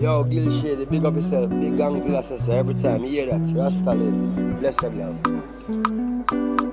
Yo, Gil Shady, big up yourself. Big Gangzilla says every time. You hear that? Rasta live. Bless your love.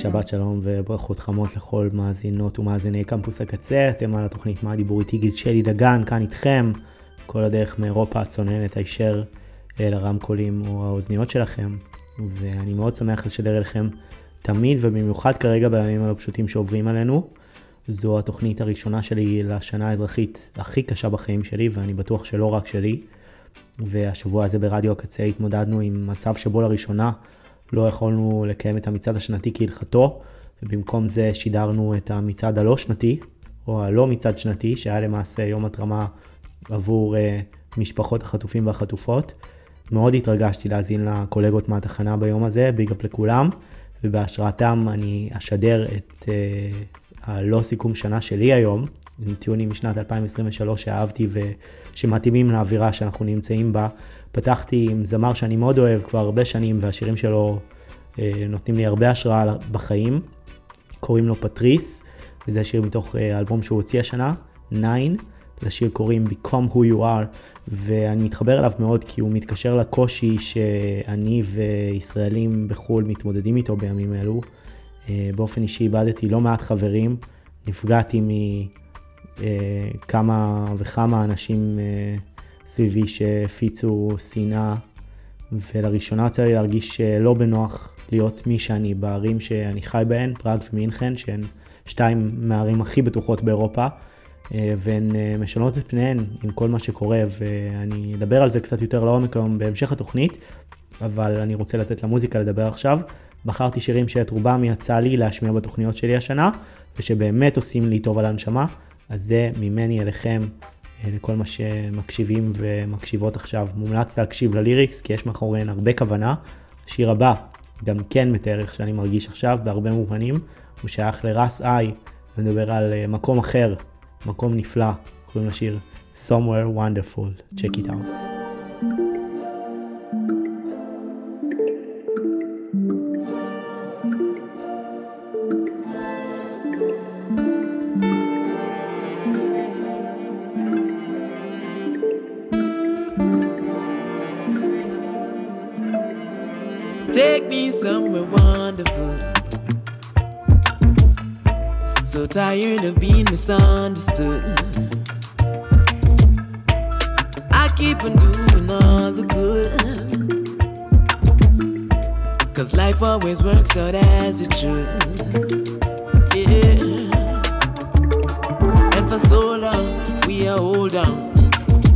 שבת שלום וברכות חמות לכל מאזינות ומאזיני קמפוס הקצה, אתם על התוכנית מה הדיבור איתי גיל שלי דגן, כאן איתכם, כל הדרך מאירופה הצוננת הישר אל הרמקולים או האוזניות שלכם, ואני מאוד שמח לשדר אליכם תמיד ובמיוחד כרגע בימים הלא פשוטים שעוברים עלינו. זו התוכנית הראשונה שלי לשנה האזרחית הכי קשה בחיים שלי, ואני בטוח שלא רק שלי. והשבוע הזה ברדיו הקצה התמודדנו עם מצב שבו לראשונה לא יכולנו לקיים את המצעד השנתי כהלכתו, ובמקום זה שידרנו את המצעד הלא שנתי, או הלא מצעד שנתי, שהיה למעשה יום התרמה עבור uh, משפחות החטופים והחטופות. מאוד התרגשתי להאזין לקולגות מהתחנה ביום הזה, ביג אפ לכולם, ובהשראתם אני אשדר את uh, הלא סיכום שנה שלי היום, עם טיונים משנת 2023 שאהבתי ושמתאימים לאווירה שאנחנו נמצאים בה. פתחתי עם זמר שאני מאוד אוהב כבר הרבה שנים, והשירים שלו אה, נותנים לי הרבה השראה בחיים. קוראים לו פטריס, וזה שיר מתוך אה, האלבום שהוא הוציא השנה, 9. לשיר קוראים Become Who You Are, ואני מתחבר אליו מאוד כי הוא מתקשר לקושי שאני וישראלים בחו"ל מתמודדים איתו בימים אלו. אה, באופן אישי איבדתי לא מעט חברים, נפגעתי מכמה וכמה אנשים אה, סביבי שהפיצו שנאה, ולראשונה יצא לי להרגיש אה, לא בנוח להיות מי שאני בערים שאני חי בהן, פראג ומינכן, שהן שתיים מהערים הכי בטוחות באירופה, אה, והן אה, משנות את פניהן עם כל מה שקורה, ואני אדבר על זה קצת יותר לעומק היום בהמשך התוכנית, אבל אני רוצה לתת למוזיקה לדבר עכשיו. בחרתי שירים שאת רובם יצא לי להשמיע בתוכניות שלי השנה, ושבאמת עושים לי טוב על הנשמה, אז זה ממני אליכם אה, לכל מה שמקשיבים ומקשיבות עכשיו, מומלץ להקשיב לליריקס, כי יש מאחוריהן הרבה כוונה. השיר הבא גם כן מתאר איך שאני מרגיש עכשיו בהרבה מובנים, הוא שייך לרס איי, ומדבר על אה, מקום אחר, מקום נפלא, קוראים לשיר Somewhere Wonderful, check it out. Somewhere wonderful. So tired of being misunderstood. I keep on doing all the good. Cause life always works out as it should. Yeah. And for so long, we are hold on.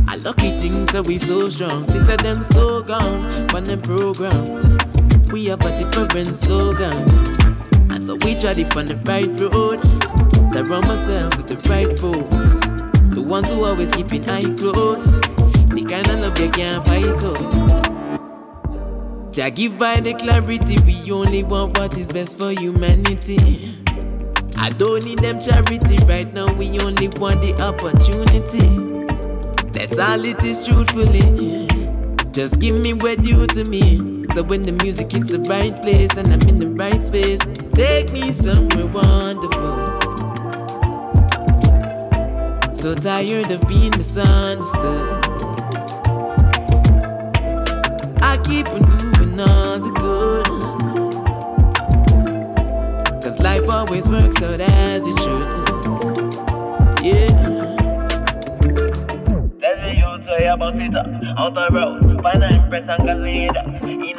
I lucky things that we so strong. Said them so gone, but them program we have a different slogan. And so we tried it on the right road. Surround myself with the right folks. The ones who always keeping eye close. The kind of love you can't fight up. Give I the clarity. We only want what is best for humanity. I don't need them charity right now. We only want the opportunity. That's all it is, truthfully. Just give me what due to me. So when the music hits the right place and I'm in the right space, take me somewhere wonderful. So tired of being misunderstood. I keep on doing all the good. Cause life always works out as it should. Yeah. Tell me say about it, out the road, find an impress and get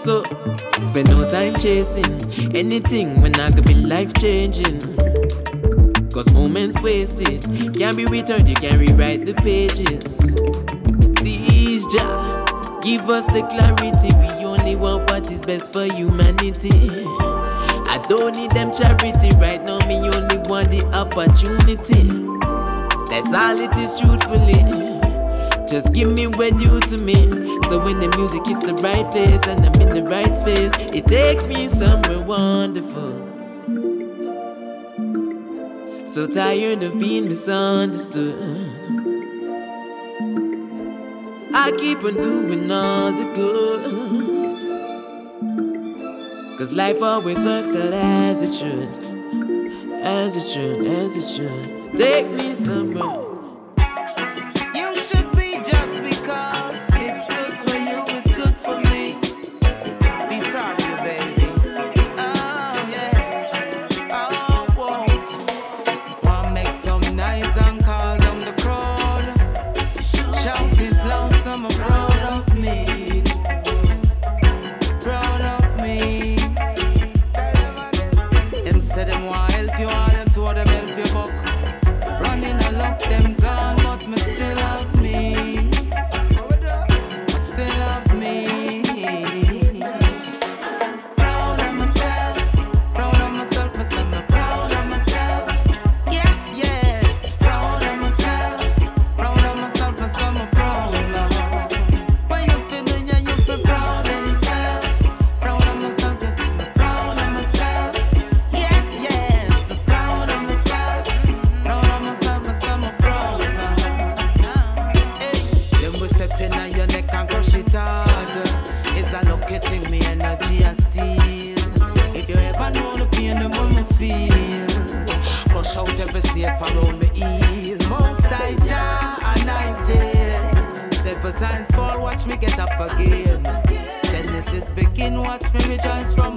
So spend no time chasing anything when I could be life changing. Cause moments wasted can't be returned, you can rewrite the pages. Please, Jah, give us the clarity. We only want what is best for humanity. I don't need them charity right now, me only want the opportunity. That's all it is, truthfully. Just give me what due to me. So when the music hits the right place and I'm in the right space, it takes me somewhere wonderful. So tired of being misunderstood. I keep on doing all the good. Cause life always works out as it should. As it should, as it should. Take me somewhere. we rejoice from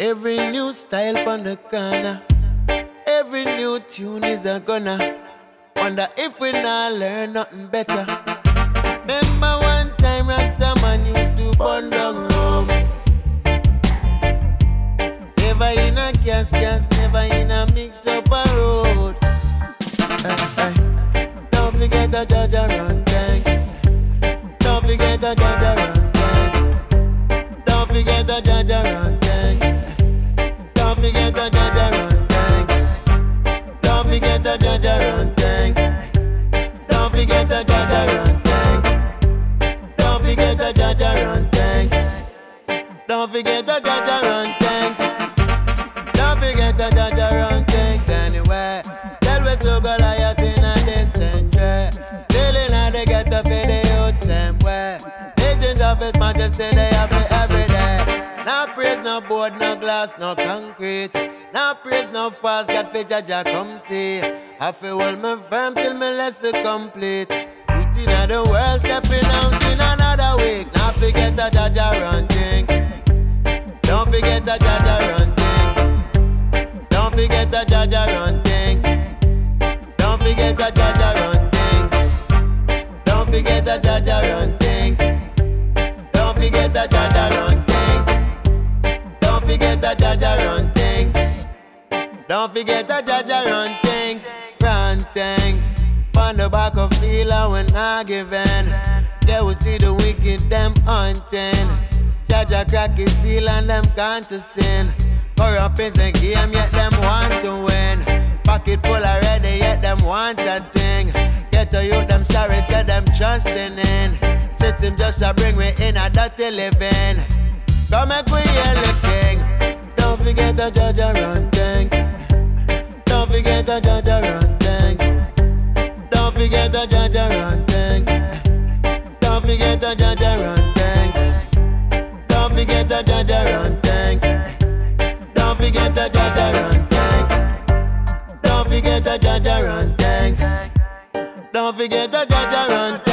Every new style on the corner. Every new tune is a gunner. Wonder if we not learn nothing better. Forget the judge run tank. Don't forget the judge run tank. Don't forget the judge run tank. Don't forget the judge run things anywhere. Still we through Goliath in a distant. Still in a the ghetto for the youth same way. Legends of his majesty they have board, no glass, no concrete. No praise, no false God for Jaja come see. I feel hold me firm till me lesson complete. Foot in the world, stepping out in another week. Not forget the Jaja run things. Don't forget the Jaja run things. Don't forget the Jaja run things. Don't forget the Jaja run things. Don't forget the Jaja run things. Don't forget the Jaja run forget Jaja run things. Don't forget the Jaja run things. Run things. On the back of feeler when I give in. They will see the wicked them hunting. Jaja crack his seal and them can't to sin. Corrupt in the game, yet them want to win. Pocket full already, yet them want a thing. Get to you, them sorry, said them trusting in. System just a bring me in a dirty living. Come make we hear the king. Don't forget that Jaja run things. Don't forget that Jaja run things. Don't forget that Jaja run things. Don't forget that Jaja run things. Don't forget that Jaja run things. Don't forget that Jaja run things. Don't forget that Jaja run things. Don't forget that Jaja run.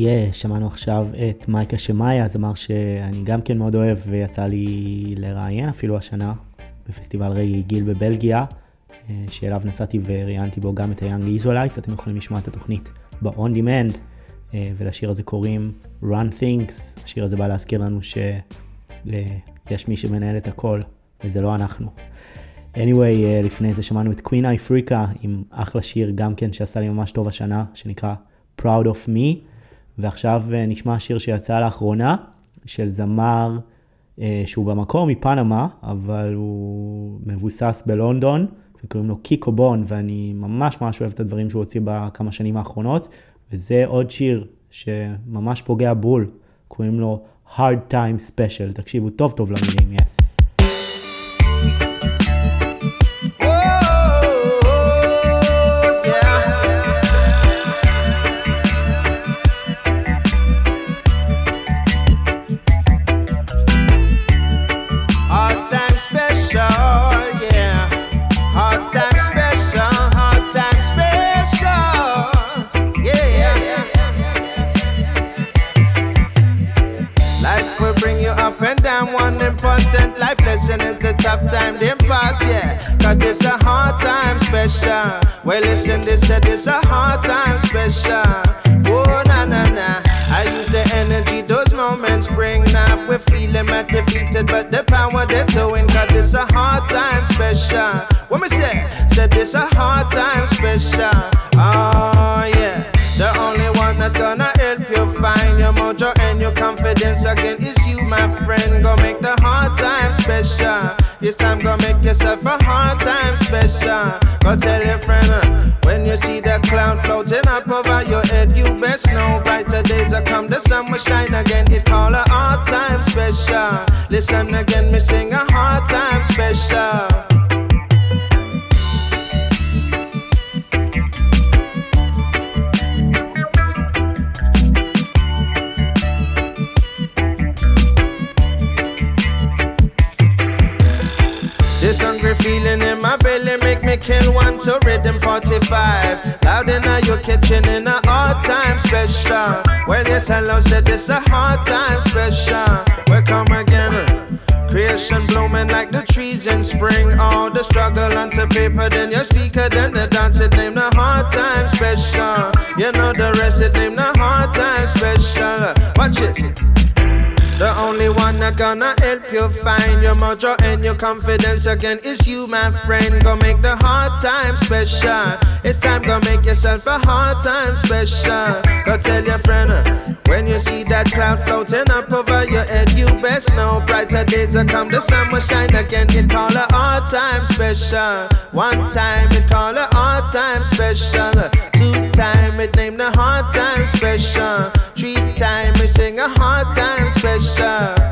יהיה, שמענו עכשיו את מייקה שמאיה, זמר שאני גם כן מאוד אוהב ויצא לי לראיין אפילו השנה בפסטיבל ריי גיל בבלגיה, אה, שאליו נסעתי וראיינתי בו גם את היאנג איזולייטס, אתם יכולים לשמוע את התוכנית ב-on demand, אה, ולשיר הזה קוראים Run Things, השיר הזה בא להזכיר לנו שיש מי שמנהל את הכל, וזה לא אנחנו. anyway, אה, לפני זה שמענו את קווין אפריקה עם אחלה שיר גם כן שעשה לי ממש טוב השנה, שנקרא Proud of Me, ועכשיו אה, נשמע שיר שיצא לאחרונה, של זמר אה, שהוא במקור מפנמה, אבל הוא מבוסס בלונדון, וקוראים לו קיקו בון, ואני ממש ממש אוהב את הדברים שהוא הוציא בכמה שנים האחרונות, וזה עוד שיר שממש פוגע בול, קוראים לו Hard Time Special, תקשיבו טוב טוב למילים, יס. Yes. Tough time they pass, yeah. Cause this a hard time special. Well, listen, this a, this a hard time special. Oh, na na na. I use the energy those moments bring. Now we're feeling my defeated, but the power they're towing. Cause this a hard time special. What me say? Said this a hard time special. This time, go make yourself a hard time special. Go tell your friend uh, when you see the cloud floating up over your head, you best know brighter days are come. The sun will shine again. It call a hard time special. Listen again, hello, said this a hard time special. We're Creation blooming like the trees in spring. All the struggle onto paper, then your speaker, then the dance. It name the hard time special. You know the rest, it name the hard time special. Watch it. The only one that gonna help you find your mojo and your confidence again is you, my friend. Go make the hard time special. It's time go make yourself a hard time special. Go tell your friend when you see that cloud floating up over your head, you best know brighter days are come. The sun will shine again. It call a hard time special. One time it call a hard time special. Two time it name the hard time special. Three time we sing a hard time special.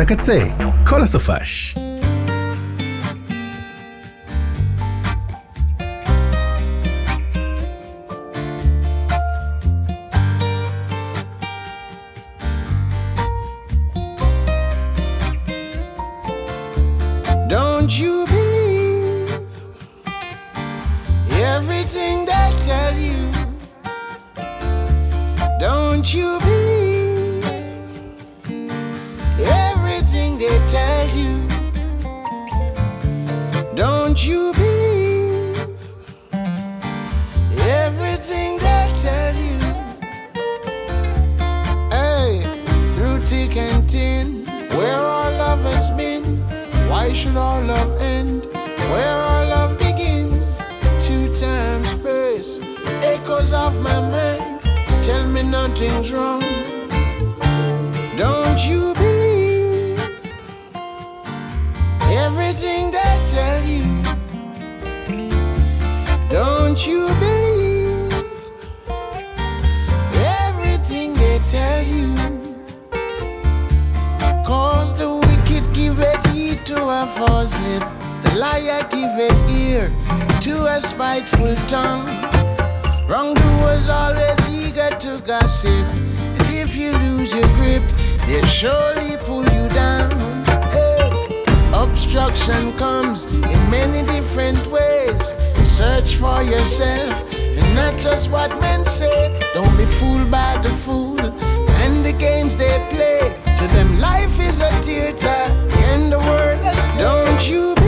הקצה, כל הסופש. should our love end? Where our love begins? Two times space, echoes of my mind. Tell me nothing's wrong. Don't you? lip. The liar giveth ear to a spiteful tongue. Wrongdoers always eager to gossip. And if you lose your grip, they surely pull you down. Hey. Obstruction comes in many different ways. Search for yourself and not just what men say. Don't be fooled by the fool and the games they play. To them, life is a theater and the world you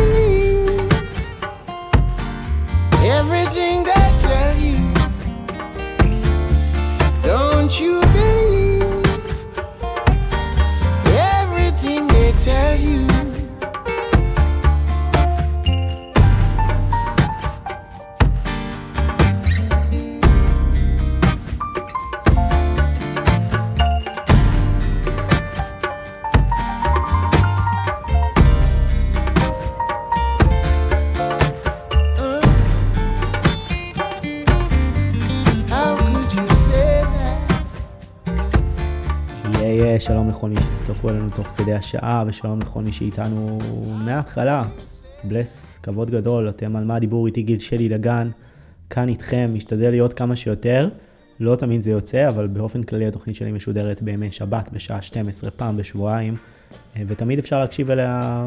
שלום לכל מי שהצטרפו אלינו תוך כדי השעה, ושלום לכל מי שאיתנו מההתחלה. בלס, כבוד גדול, אתם על מה הדיבור איתי גיל שלי דגן, כאן איתכם, משתדל להיות כמה שיותר. לא תמיד זה יוצא, אבל באופן כללי התוכנית שלי משודרת בימי שבת בשעה 12 פעם בשבועיים, אה, ותמיד אפשר להקשיב אליה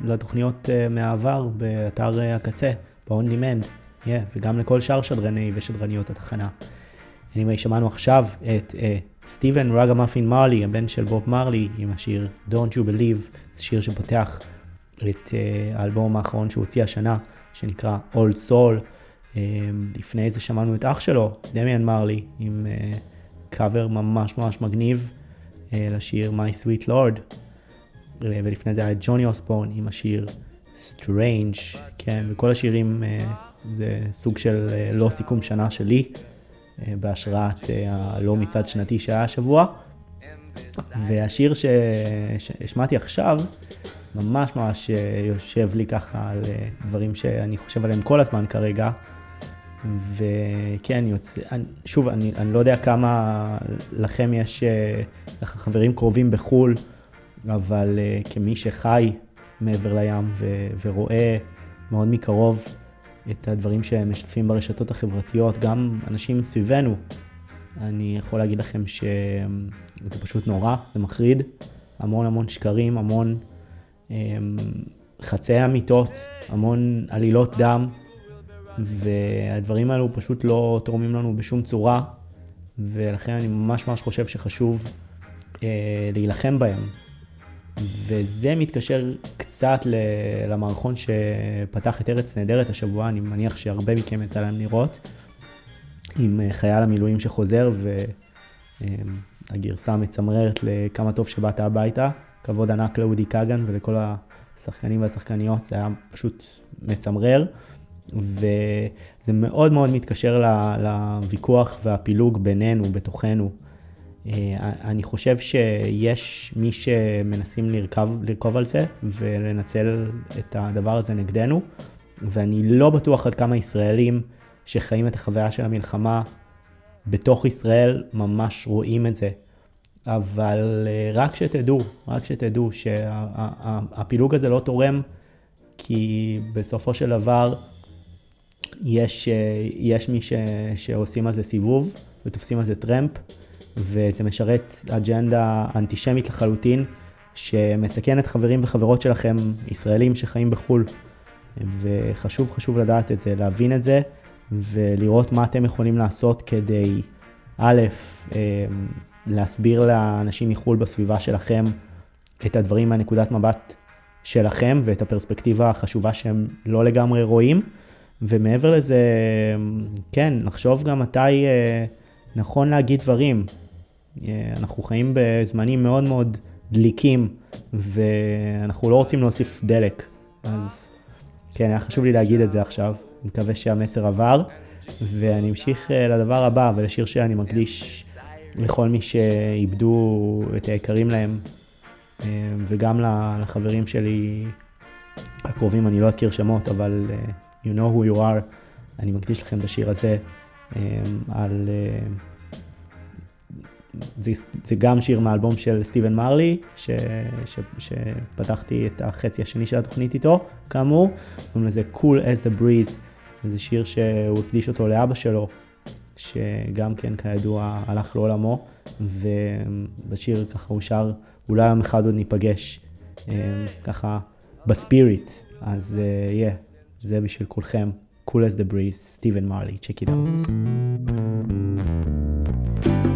לתוכניות אה, מהעבר באתר אה, הקצה, ב-on demand, yeah, וגם לכל שאר שדרני ושדרניות התחנה. Anyway, שמענו עכשיו את uh, סטיבן רגה מאפין מרלי, הבן של בוב מרלי, עם השיר Don't You Believe, זה שיר שפותח את uh, האלבום האחרון שהוא הוציא השנה, שנקרא Old Soul. Um, לפני זה שמענו את אח שלו, דמיאן מרלי, עם uh, קאבר ממש ממש מגניב uh, לשיר My Sweet Lord. Uh, ולפני זה היה את ג'וני אוסבורן עם השיר Strange, כן, וכל השירים uh, זה סוג של uh, לא סיכום שנה שלי. אה, בהשראת אה, הלא מצעד שנתי שהיה השבוע. והשיר שהשמעתי עכשיו, ממש ממש אה, יושב לי ככה על דברים שאני חושב עליהם כל הזמן כרגע. וכן, יוצא, שוב, אני, אני לא יודע כמה לכם יש ככה חברים קרובים בחו"ל, אבל כמי שחי מעבר לים ו- ורואה מאוד מקרוב את הדברים שהם משתפים ברשתות החברתיות, גם אנשים סביבנו. אני יכול להגיד לכם שזה פשוט נורא, זה מחריד. המון המון שקרים, המון um, חצאי אמיתות, המון עלילות דם, והדברים האלו פשוט לא תורמים לנו בשום צורה, ולכן אני ממש ממש חושב שחשוב uh, להילחם בהם. וזה מתקשר קצת למערכון שפתח את ארץ נהדרת השבוע, אני מניח שהרבה מכם יצא להם לראות, עם אה, חייל המילואים שחוזר, והגרסה המצמררת לכמה טוב שבאת הביתה. כבוד ענק לאודי כגן ולכל השחקנים והשחקניות, זה היה פשוט מצמרר. וזה מאוד מאוד מתקשר לוויכוח והפילוג בינינו, בתוכנו. אה, אני חושב שיש מי שמנסים לרכב, לרכוב על זה ולנצל את הדבר הזה נגדנו, ואני לא בטוח עד כמה ישראלים שחיים את החוויה של המלחמה בתוך ישראל ממש רואים את זה. אבל אה, רק שתדעו, רק שתדעו שהפילוג הזה לא תורם, כי בסופו של דבר יש, אה, יש מי ש, שעושים על זה סיבוב ותופסים על זה טרמפ. וזה משרת אג'נדה אנטישמית לחלוטין, שמסכנת חברים וחברות שלכם, ישראלים שחיים בחו"ל. וחשוב חשוב לדעת את זה, להבין את זה, ולראות מה אתם יכולים לעשות כדי, א', אה, להסביר לאנשים מחו"ל בסביבה שלכם את הדברים מהנקודת מבט שלכם ואת הפרספקטיבה החשובה שהם לא לגמרי רואים. ומעבר לזה, כן, לחשוב גם מתי אה, נכון להגיד דברים. אה, אנחנו חיים בזמנים מאוד מאוד דליקים, ואנחנו לא רוצים להוסיף דלק. אז כן, היה חשוב לי להגיד את זה עכשיו. אני מקווה שהמסר עבר, ואני אמשיך אה, לדבר הבא ולשיר שאני מקדיש לכל מי שאיבדו את היקרים להם, אה, וגם לחברים שלי הקרובים, אני לא אזכיר שמות, אבל you know who you are, אני מקדיש לכם את השיר הזה על... זה, זה גם שיר מהאלבום של סטיבן מרלי, ש, ש, שפתחתי את החצי השני של התוכנית איתו, כאמור. קוראים לזה Cool as the Breeze, זה שיר שהוא הקדיש אותו לאבא שלו, שגם כן כידוע הלך לעולמו, ובשיר ככה הוא שר, אולי יום אחד עוד ניפגש, אמ, ככה בספיריט, אז יהיה, uh, yeah, זה בשביל כולכם. Cool as the Breeze, סטיבן מרלי, check thank you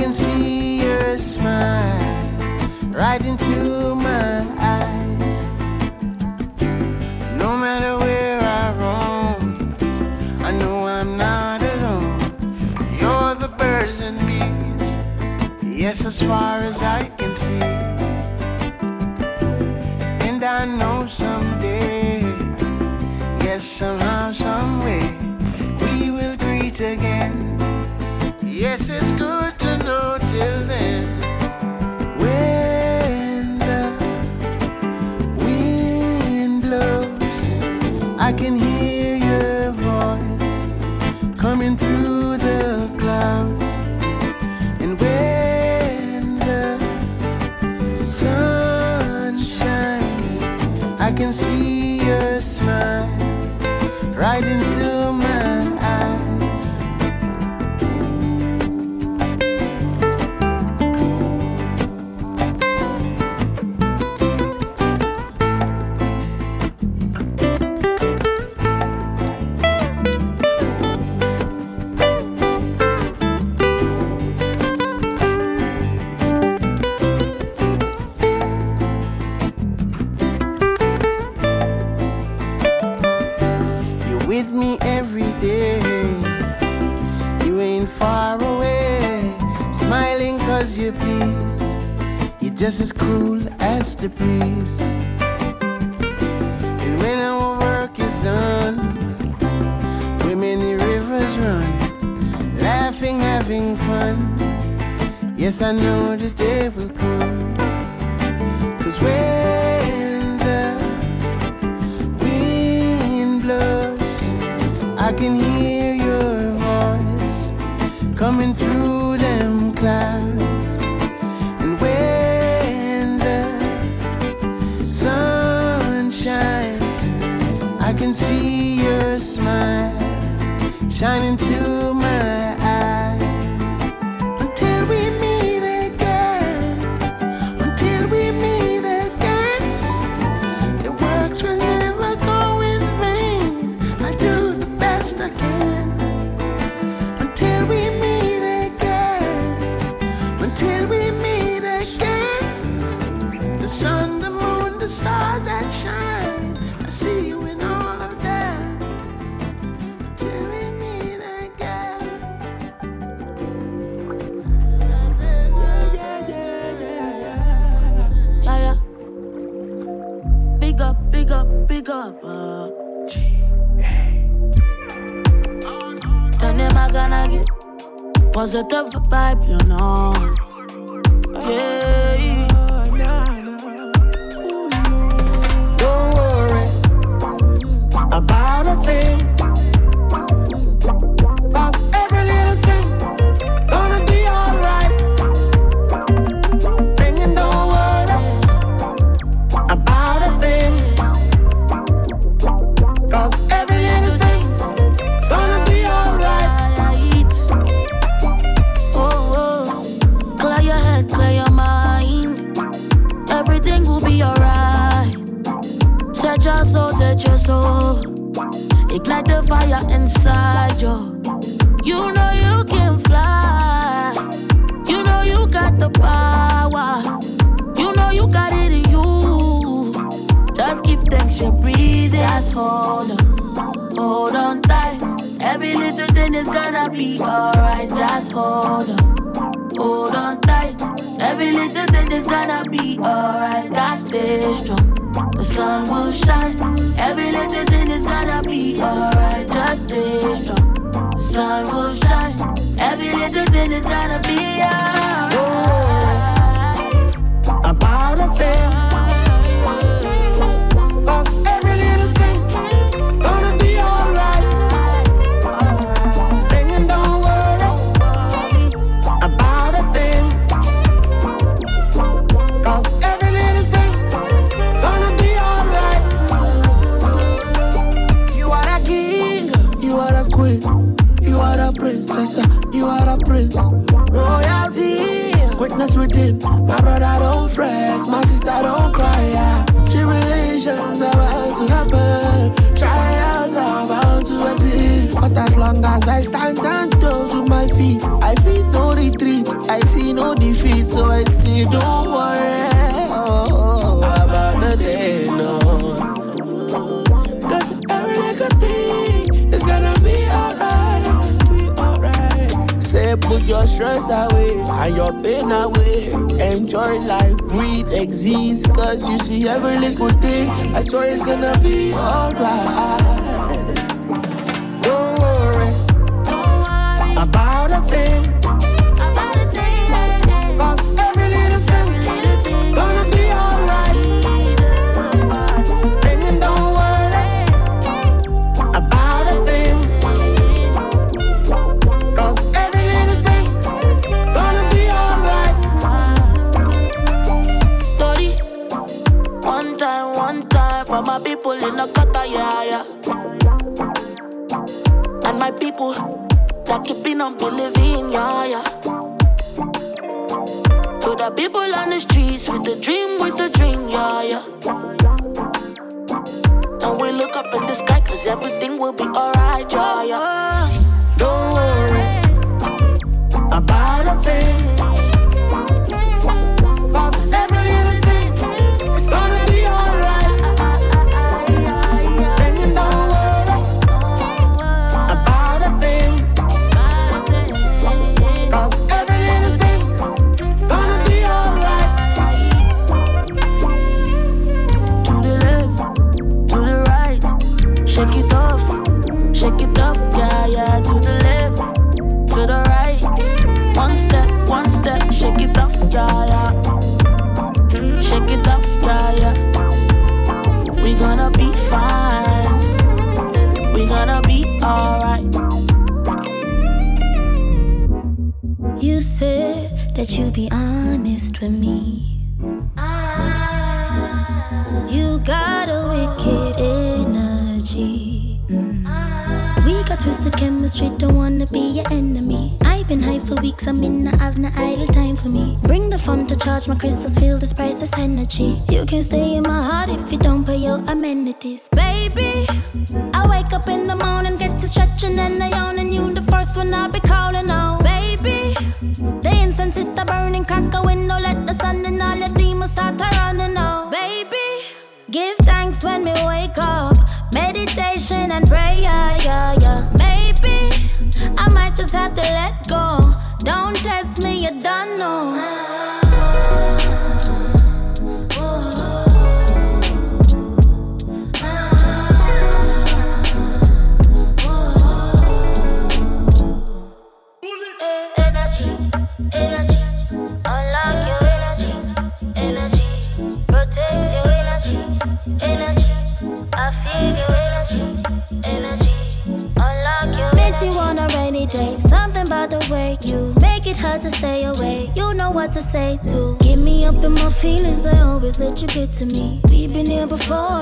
can see your smile right into my eyes. No matter where I roam, I know I'm not alone. You're the birds and bees, yes, as far as I can see. And I know someday, yes, somehow, someway, we will greet again. Yes, it's good know till then. coming through them clouds. And when the sun shines, I can see your smile shining through. Was het een vibe, you know? the fire inside you. You know you can fly. You know you got the power. You know you got it in you. Just keep things you breathe. Just hold on, hold on tight. Every little thing is gonna be alright. Just hold on, hold on tight. Every little thing is gonna be alright. Gotta stay strong sun will shine. Every little thing is gonna be alright. Just stay strong. Sun will shine. Every little thing is gonna be alright. About a thing. you are a prince. Royalty, witness within. My brother don't fret, my sister don't cry. Yeah. Tribulations about to happen, trials are bound to exist. But as long as I stand and toes with my feet, I feel no retreat. I see no defeat, so I say, don't worry. Put your stress away and your pain away. Enjoy life, breathe, exist. Cause you see every little thing. I swear it's gonna be alright. and then I to say too. Get me up in my feelings, I always let you get to me. We've been here before,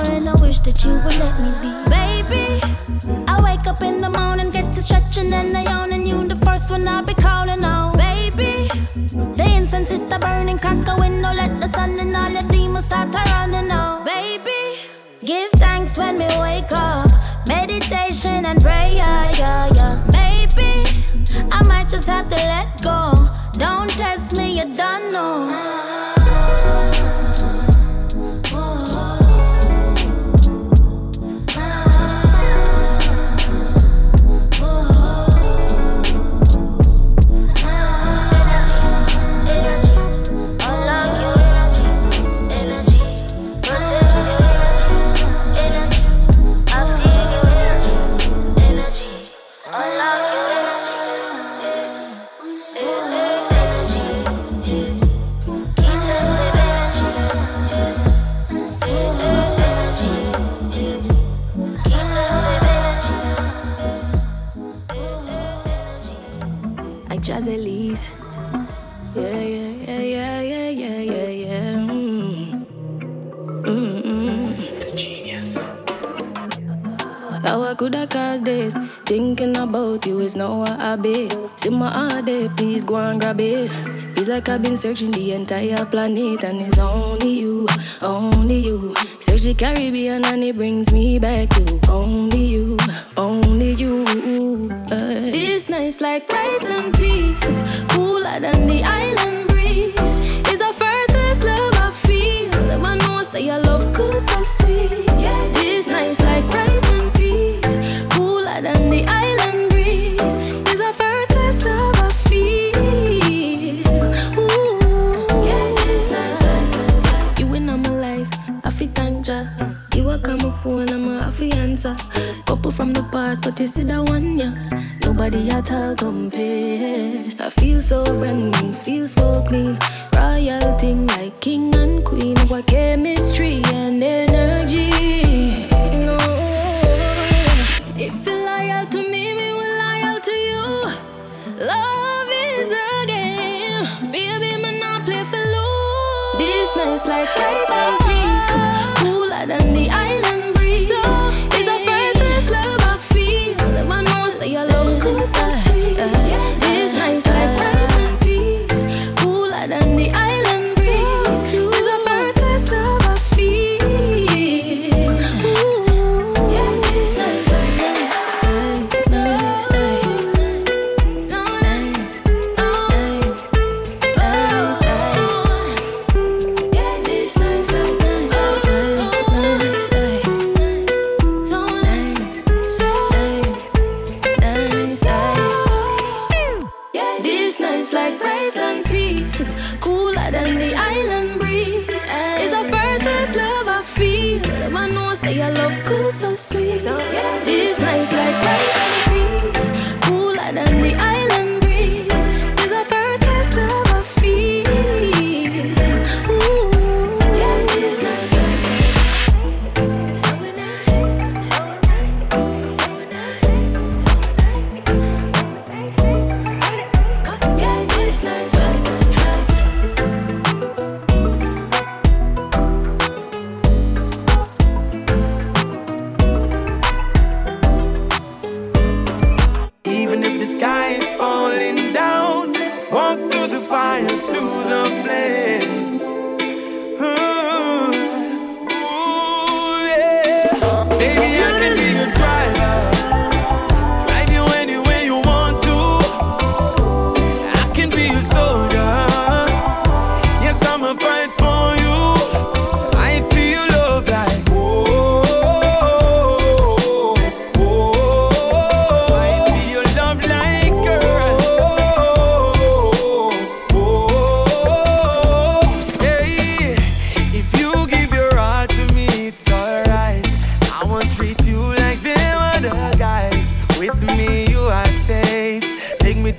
please go and grab it. It's like I've been searching the entire planet, and it's only you, only you. Search the Caribbean, and it brings me back to only you, only you. Uh, this night's like rice and peas, cooler than the island breeze. It's a first love I feel. Never know, say I love. This is the one, yeah. Nobody at all compares. I feel so brand new, feel so clean. Royal thing like king and queen. What chemistry?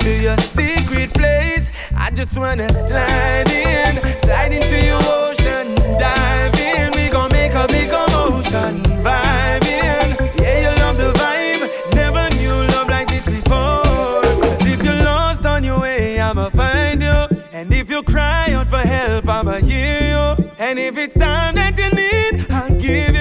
to your secret place. I just wanna slide in, slide into your ocean, dive in. We gon' make a big commotion, vibe in. Yeah, you love the vibe. Never knew love like this before. Cause if you're lost on your way, I'ma find you. And if you cry out for help, I'ma hear you. And if it's time that you need, I'll give you.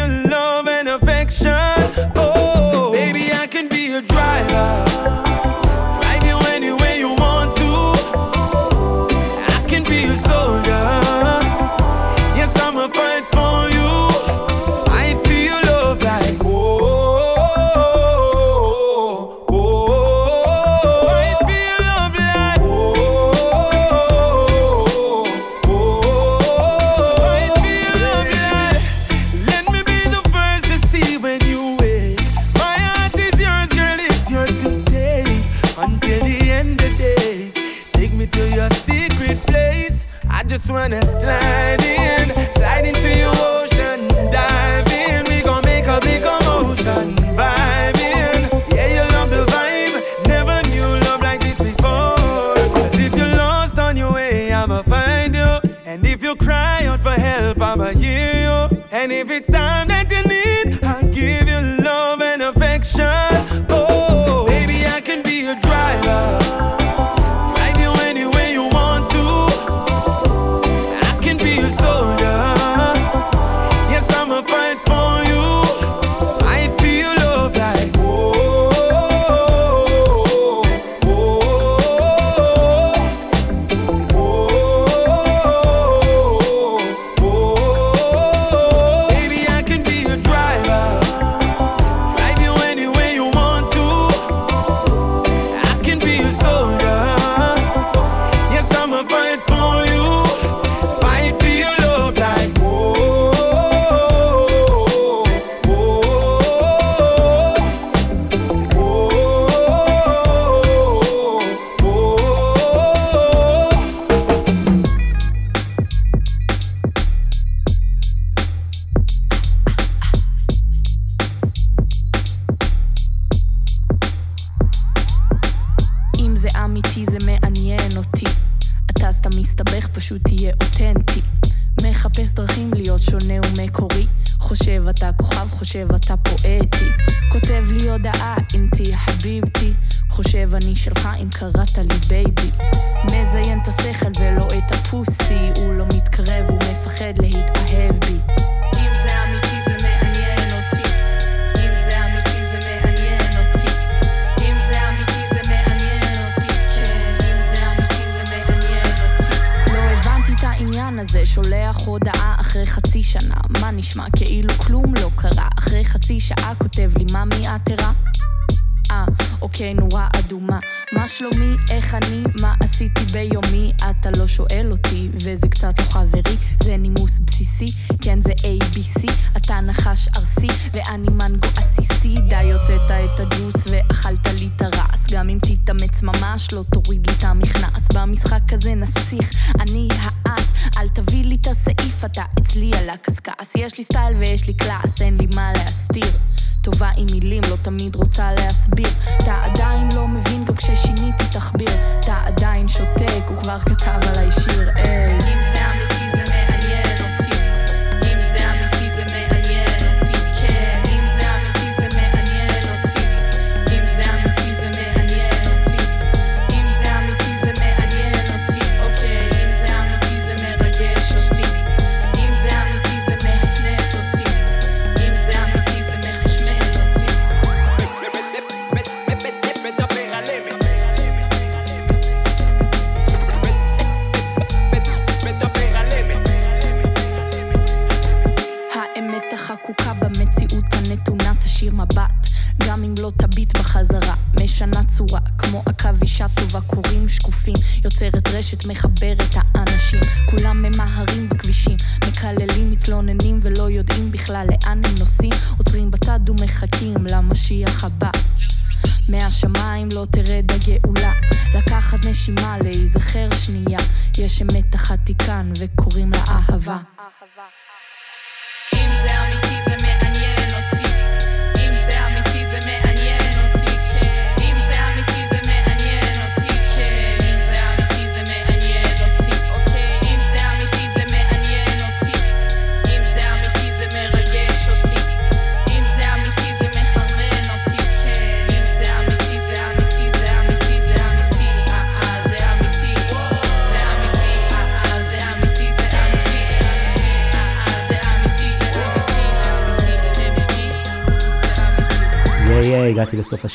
Marke Tava.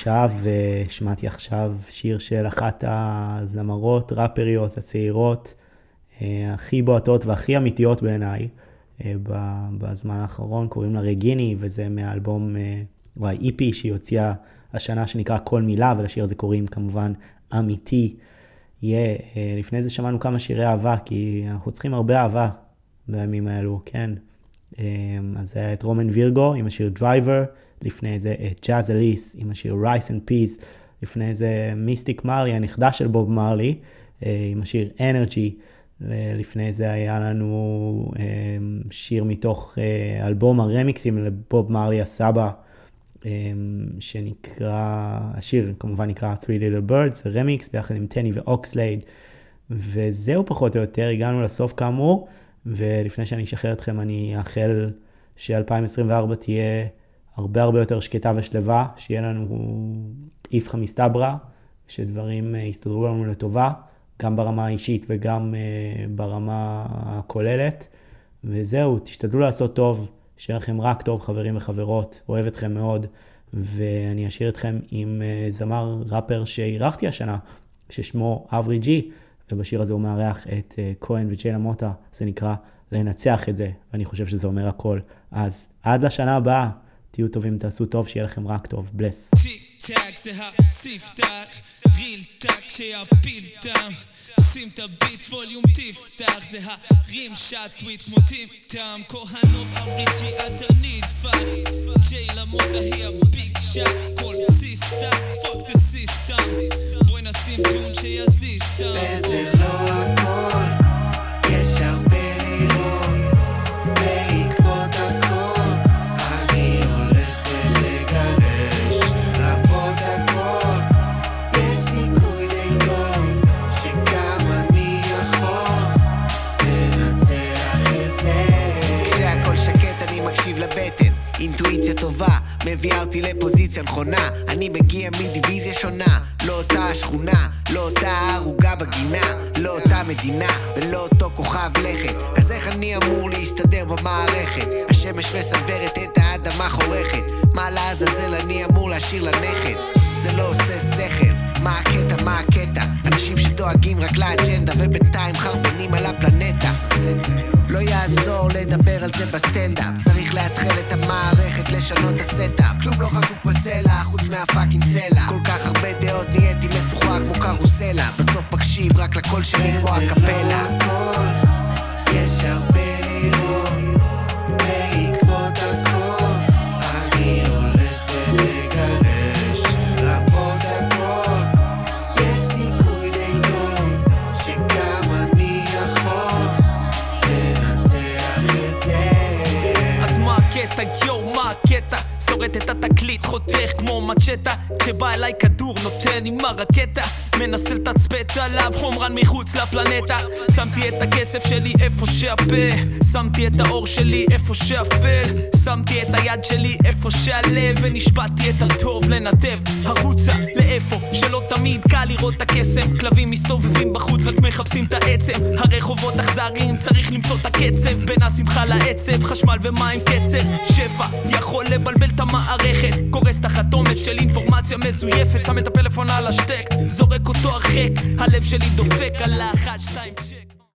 עכשיו, שמעתי עכשיו שיר של אחת הזמרות, ראפריות הצעירות, אה, הכי בועטות והכי אמיתיות בעיניי אה, בזמן האחרון, קוראים לה רגיני, וזה מהאלבום, אה, או ה-EP שהיא הוציאה השנה שנקרא כל מילה, ולשיר הזה קוראים כמובן אמיתי. yeah, yeah, לפני זה שמענו כמה שירי אהבה, כי אנחנו צריכים הרבה אהבה בימים האלו, כן. אז זה היה את רומן וירגו עם השיר Driver, לפני זה אה, ג'אז אליס עם השיר Rice and Peas, לפני זה מיסטיק מרלי, הנכדה של בוב מרלי, אה, עם השיר Energy, לפני זה היה לנו אה, שיר מתוך אלבום הרמיקסים לבוב מרלי הסבא, שנקרא, השיר כמובן נקרא Three Little Birds, רמיקס ביחד עם טני ואוקסלייד, וזהו פחות או יותר, הגענו לסוף כאמור, ולפני שאני אשחרר אתכם אני אאחל ש-2024 תהיה... הרבה הרבה יותר שקטה ושלווה, שיהיה לנו איפכא מסתברא, שדברים יסתדרו לנו לטובה. גם ברמה האישית וגם uh, ברמה הכוללת. וזהו, תשתדלו לעשות טוב, שיהיה לכם רק טוב, חברים וחברות, אוהב אתכם מאוד, ואני אשאיר אתכם עם uh, זמר ראפר שאירחתי השנה, ששמו אברי ג'י, ובשיר הזה הוא מארח את כהן וג'יילה מוטה, זה נקרא לנצח את זה, ואני חושב שזה אומר הכל. אז עד לשנה הבאה, תהיו טובים, תעשו טוב, שיהיה לכם רק טוב. בלס. טאק זה הספתח, ריל טאק שיפיל דם. שים את הביט ווליום תפתח זה הרים שט סוויט כמו טים כהנוב אבריג'י אתה נדפק. ג'יי למוטה היא הביג שאט כל סיסטה פוק דה סיסטם בואי נשים טיעון שיזיז וזה לא הכל לפוזיציה נכונה אני מגיע מדיוויזיה שונה לא אותה השכונה, לא אותה ערוגה בגינה לא אותה מדינה ולא אותו כוכב לכת אז איך אני אמור להסתדר במערכת? השמש מסנוורת את האדמה חורכת מה לעזאזל אני אמור להשאיר לנכד? זה לא עושה שכל מה הקטע? מה הקטע? אנשים שדואגים רק לאג'נדה ובינתיים חרבנים על הפלנטה לא יעזור לדבר על זה בסטנדאפ. צריך לאתחל את המערכת, לשנות את ה setup. כלום לא חקוק בסלע, חוץ מה fucking סלע. כל כך הרבה דעות נהייתי משוחרר כמו קרוסלה. בסוף מקשיב רק לקול שלי כמו הקפלה שורט את התקליט, חותך כמו מצ'טה כשבא אליי כדור, נותן עם הרקטה מנסה לתצפת עליו חומרן מחוץ לפלנטה. שמתי את הכסף שלי איפה שהפה שמתי את האור שלי איפה שאפל שמתי את היד שלי איפה שהלב ונשבעתי את הטוב לנתב. החוצה לאיפה שלא תמיד קל לראות את הקסם. כלבים מסתובבים בחוץ רק מחפשים את העצם. הרחובות אכזריים צריך למצוא את הקצב. בין השמחה לעצב חשמל ומים קצר שפע יכול לבלבל את המערכת. קורס תחת עומס של אינפורמציה מזויפת. שם את הפלאפון על השטק זורק אותו הרחק. הלב שלי דופק על האחת שתיים